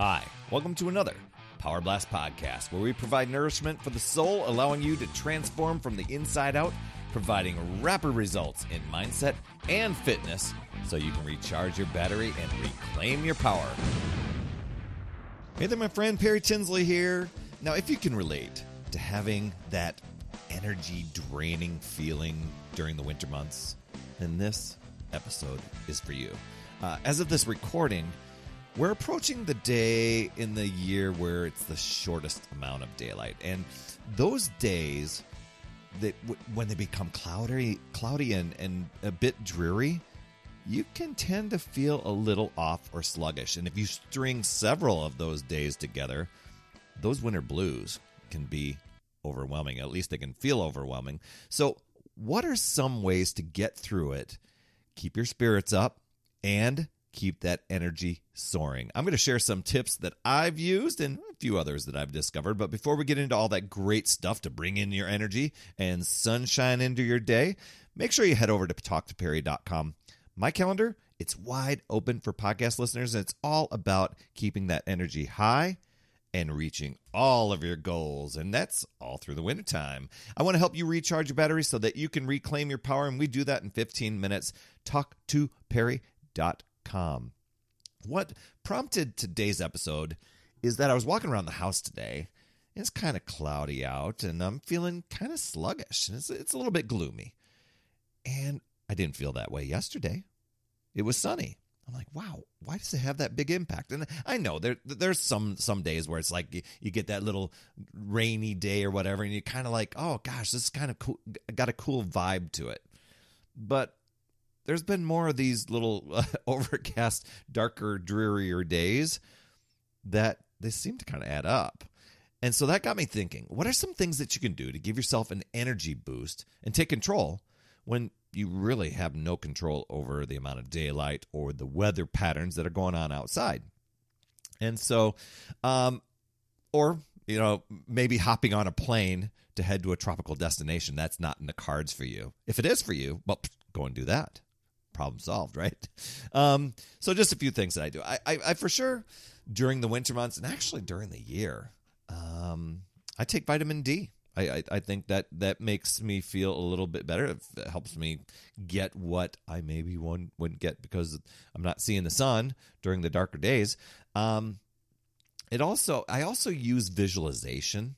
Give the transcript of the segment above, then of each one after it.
Hi, welcome to another Power Blast podcast where we provide nourishment for the soul, allowing you to transform from the inside out, providing rapid results in mindset and fitness so you can recharge your battery and reclaim your power. Hey there, my friend Perry Tinsley here. Now, if you can relate to having that energy draining feeling during the winter months, then this episode is for you. Uh, as of this recording, we're approaching the day in the year where it's the shortest amount of daylight, and those days that w- when they become cloudy, cloudy and, and a bit dreary, you can tend to feel a little off or sluggish. And if you string several of those days together, those winter blues can be overwhelming. At least they can feel overwhelming. So, what are some ways to get through it, keep your spirits up, and keep that energy soaring. I'm going to share some tips that I've used and a few others that I've discovered. But before we get into all that great stuff to bring in your energy and sunshine into your day, make sure you head over to talktoperry.com. My calendar, it's wide open for podcast listeners, and it's all about keeping that energy high and reaching all of your goals. And that's all through the wintertime. I want to help you recharge your battery so that you can reclaim your power. And we do that in 15 minutes. Talk to Perry.com. What prompted today's episode is that I was walking around the house today. It's kind of cloudy out, and I'm feeling kind of sluggish. It's, it's a little bit gloomy. And I didn't feel that way yesterday. It was sunny. I'm like, wow, why does it have that big impact? And I know there there's some some days where it's like you, you get that little rainy day or whatever, and you're kind of like, oh gosh, this is kind of cool, got a cool vibe to it. But there's been more of these little uh, overcast, darker, drearier days that they seem to kind of add up. And so that got me thinking what are some things that you can do to give yourself an energy boost and take control when you really have no control over the amount of daylight or the weather patterns that are going on outside? And so, um, or, you know, maybe hopping on a plane to head to a tropical destination. That's not in the cards for you. If it is for you, well, go and do that problem solved, right? Um, so just a few things that I do. I, I, I, for sure during the winter months and actually during the year, um, I take vitamin D. I, I, I, think that that makes me feel a little bit better. It helps me get what I maybe one wouldn't get because I'm not seeing the sun during the darker days. Um, it also I also use visualization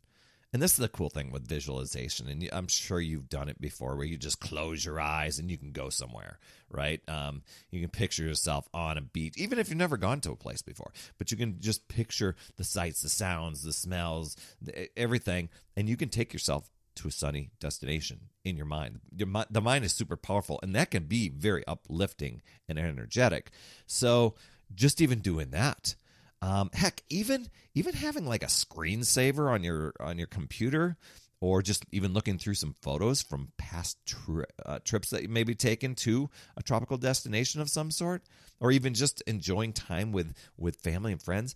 and this is the cool thing with visualization, and I'm sure you've done it before, where you just close your eyes and you can go somewhere, right? Um, you can picture yourself on a beach, even if you've never gone to a place before, but you can just picture the sights, the sounds, the smells, the, everything, and you can take yourself to a sunny destination in your mind. Your, the mind is super powerful, and that can be very uplifting and energetic. So, just even doing that um, heck, even even having like a screensaver on your on your computer, or just even looking through some photos from past tri- uh, trips that you may be taken to a tropical destination of some sort, or even just enjoying time with with family and friends,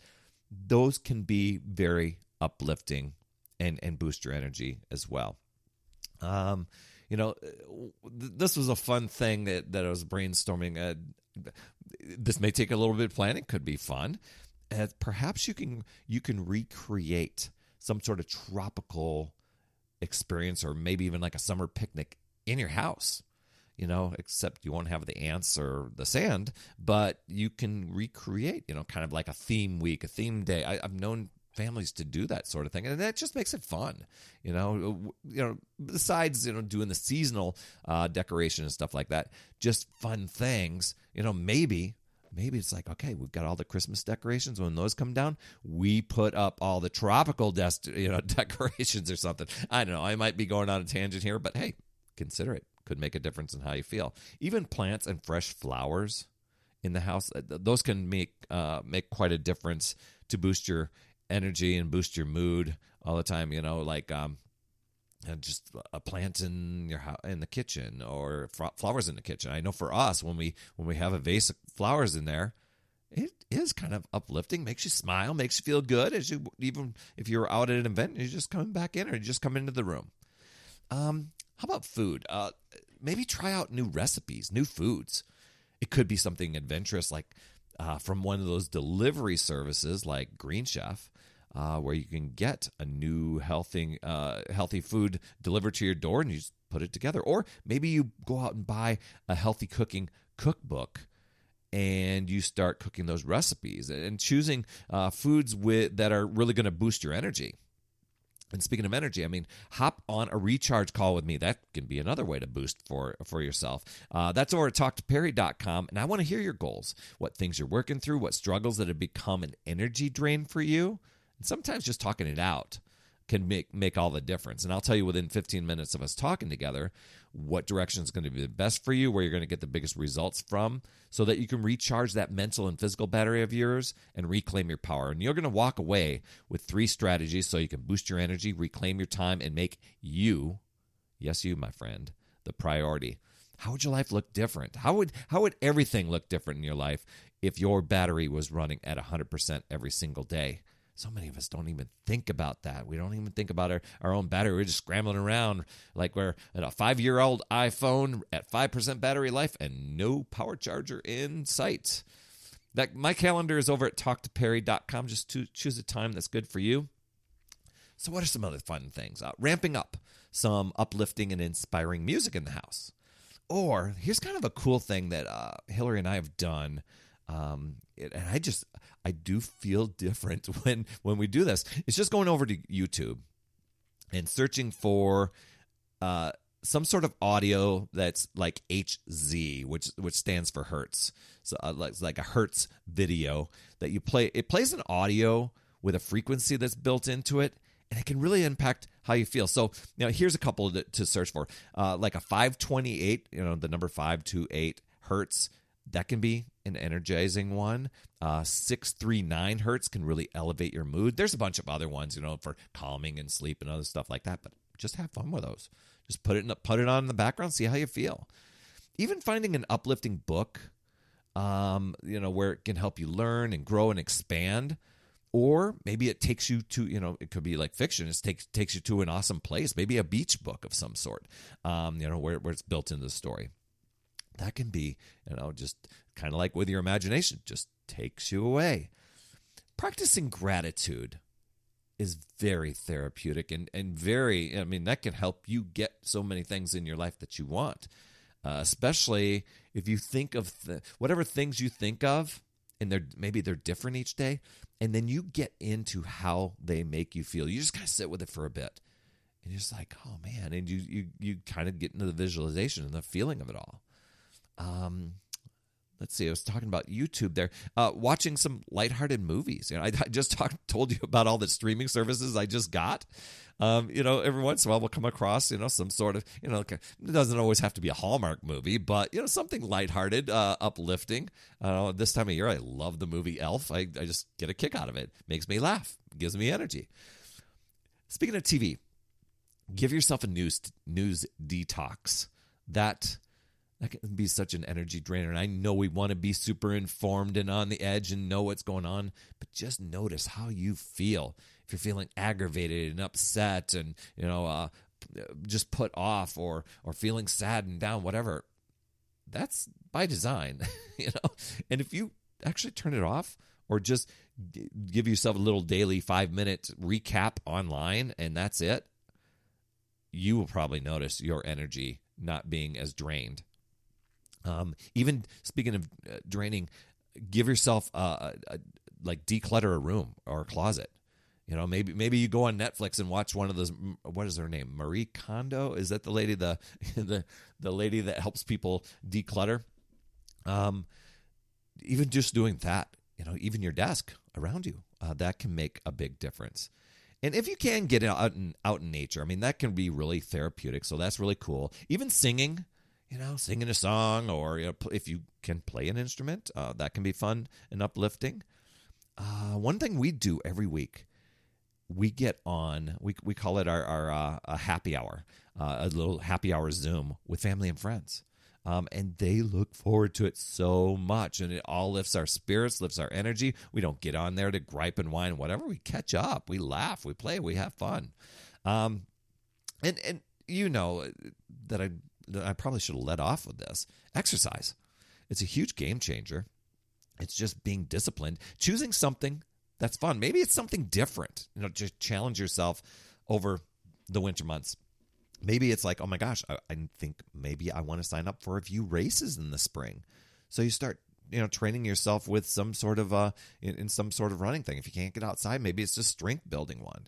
those can be very uplifting and and boost your energy as well. Um, you know, this was a fun thing that that I was brainstorming. Uh, this may take a little bit of planning, could be fun and perhaps you can you can recreate some sort of tropical experience or maybe even like a summer picnic in your house you know except you won't have the ants or the sand but you can recreate you know kind of like a theme week a theme day. I, have known families to do that sort of thing and that just makes it fun you know you know besides you know doing the seasonal uh, decoration and stuff like that just fun things you know maybe maybe it's like okay we've got all the christmas decorations. When those come down we put up all the tropical dest- you know decorations or something. I don't know. I might be going on a tangent here but hey consider it. Could make a difference in how you feel. Even plants and fresh flowers in the house uh, those can make uh, make quite a difference to boost your energy and boost your mood all the time you know like um and just a plant in your house, in the kitchen or flowers in the kitchen. I know for us when we when we have a vase of flowers in there, it is kind of uplifting, makes you smile, makes you feel good as you even if you're out at an event, you're just come back in or you just come into the room. Um, how about food? Uh, maybe try out new recipes, new foods. It could be something adventurous like uh, from one of those delivery services like Green Chef. Uh, where you can get a new healthy uh, healthy food delivered to your door and you just put it together. Or maybe you go out and buy a healthy cooking cookbook and you start cooking those recipes and choosing uh, foods with, that are really going to boost your energy. And speaking of energy, I mean, hop on a recharge call with me. That can be another way to boost for for yourself. Uh, that's over at talktoperry.com. And I want to hear your goals, what things you're working through, what struggles that have become an energy drain for you. Sometimes just talking it out can make make all the difference. And I'll tell you within 15 minutes of us talking together what direction is going to be the best for you, where you're going to get the biggest results from, so that you can recharge that mental and physical battery of yours and reclaim your power. And you're going to walk away with three strategies so you can boost your energy, reclaim your time, and make you, yes, you, my friend, the priority. How would your life look different? How would how would everything look different in your life if your battery was running at 100% every single day? So many of us don't even think about that. We don't even think about our, our own battery. We're just scrambling around like we're a five year old iPhone at 5% battery life and no power charger in sight. That My calendar is over at talktoperry.com. Just to choose a time that's good for you. So, what are some other fun things? Uh, ramping up some uplifting and inspiring music in the house. Or here's kind of a cool thing that uh, Hillary and I have done. Um, it, and I just I do feel different when when we do this. It's just going over to YouTube and searching for uh, some sort of audio that's like HZ, which which stands for hertz. So uh, like like a hertz video that you play. It plays an audio with a frequency that's built into it, and it can really impact how you feel. So, now here's a couple to, to search for, uh, like a 528, you know, the number 528 hertz that can be an energizing one. Uh, 639 hertz can really elevate your mood. There's a bunch of other ones, you know, for calming and sleep and other stuff like that, but just have fun with those. Just put it in, put it on in the background, see how you feel. Even finding an uplifting book, um, you know, where it can help you learn and grow and expand. Or maybe it takes you to, you know, it could be like fiction. It takes takes you to an awesome place, maybe a beach book of some sort, um, you know, where, where it's built into the story that can be, you know, just kind of like with your imagination, just takes you away. Practicing gratitude is very therapeutic and, and very, I mean, that can help you get so many things in your life that you want. Uh, especially if you think of whatever things you think of, and they're maybe they're different each day, and then you get into how they make you feel. You just kind of sit with it for a bit, and you're just like, oh man, and you you you kind of get into the visualization and the feeling of it all um, let's see, I was talking about YouTube there, uh, watching some lighthearted movies. You know, I, I just talked, told you about all the streaming services I just got. Um, you know, every once in a while we'll come across, you know, some sort of, you know, it doesn't always have to be a Hallmark movie, but, you know, something lighthearted, uh, uplifting. Uh, this time of year, I love the movie Elf. I, I just get a kick out of it. Makes me laugh, gives me energy. Speaking of TV, give yourself a news news detox. That that can be such an energy drainer. And I know we want to be super informed and on the edge and know what's going on, but just notice how you feel. If you're feeling aggravated and upset and, you know, uh, just put off or or feeling sad and down, whatever, that's by design, you know. And if you actually turn it off or just give yourself a little daily five minute recap online and that's it, you will probably notice your energy not being as drained um, even speaking of uh, draining, give yourself uh, a, like declutter a room or a closet. You know, maybe maybe you go on Netflix and watch one of those. What is her name? Marie Kondo. Is that the lady the the the lady that helps people declutter? Um, even just doing that, you know, even your desk around you, uh, that can make a big difference. And if you can get out in out in nature, I mean, that can be really therapeutic. So that's really cool. Even singing, you know, singing a song, or you know, if you can play an instrument, uh, that can be fun and uplifting. Uh, one thing we do every week, we get on. We we call it our our uh, a happy hour, uh, a little happy hour Zoom with family and friends. Um, and they look forward to it so much, and it all lifts our spirits, lifts our energy. We don't get on there to gripe and whine, whatever. We catch up, we laugh, we play, we have fun. Um, and and you know that I I probably should have let off with this. Exercise. It's a huge game changer. It's just being disciplined, choosing something that's fun. Maybe it's something different. You know, just challenge yourself over the winter months. Maybe it's like, oh my gosh, I, I think maybe I want to sign up for a few races in the spring. So you start you know training yourself with some sort of uh in, in, some sort of running thing if you can't get outside maybe it's just strength building one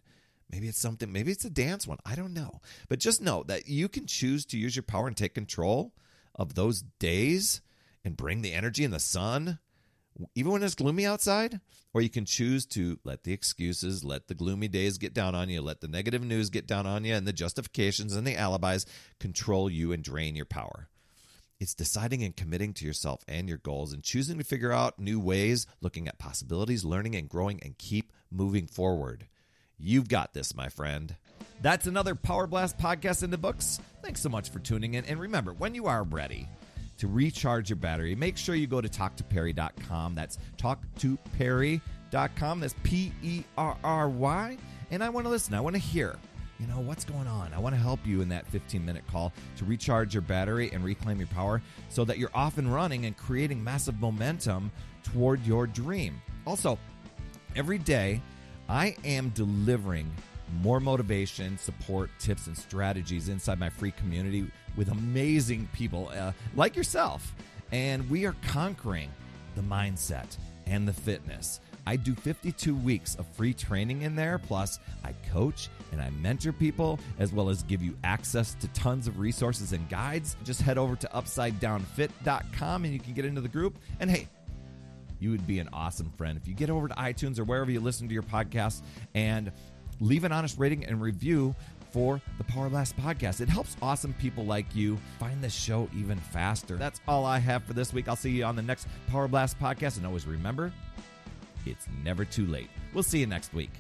maybe it's something maybe it's a dance one. I don't know. But just know that you can choose to use your power and take control of those days and bring the energy and the sun even when it's gloomy outside or you can choose to let the excuses let the gloomy days get down on you let the negative news get down on you and the justifications and the alibis control you and drain your power. It's deciding and committing to yourself and your goals and choosing to figure out new ways, looking at possibilities, learning and growing, and keep moving forward. You've got this, my friend. That's another Power Blast podcast in the books. Thanks so much for tuning in. And remember, when you are ready to recharge your battery, make sure you go to talktoperry.com. That's talktoperry.com. That's P E R R Y. And I want to listen, I want to hear you know, what's going on? I want to help you in that 15 minute call to recharge your battery and reclaim your power so that you're off and running and creating massive momentum toward your dream. Also, every day I am delivering more motivation, support, tips, and strategies inside my free community with amazing people uh, like yourself. And we are conquering the mindset and the fitness I do 52 weeks of free training in there. Plus, I coach and I mentor people, as well as give you access to tons of resources and guides. Just head over to upsidedownfit.com and you can get into the group. And hey, you would be an awesome friend if you get over to iTunes or wherever you listen to your podcast and leave an honest rating and review for the Power Blast podcast. It helps awesome people like you find the show even faster. That's all I have for this week. I'll see you on the next Power Blast podcast. And always remember, it's never too late. We'll see you next week.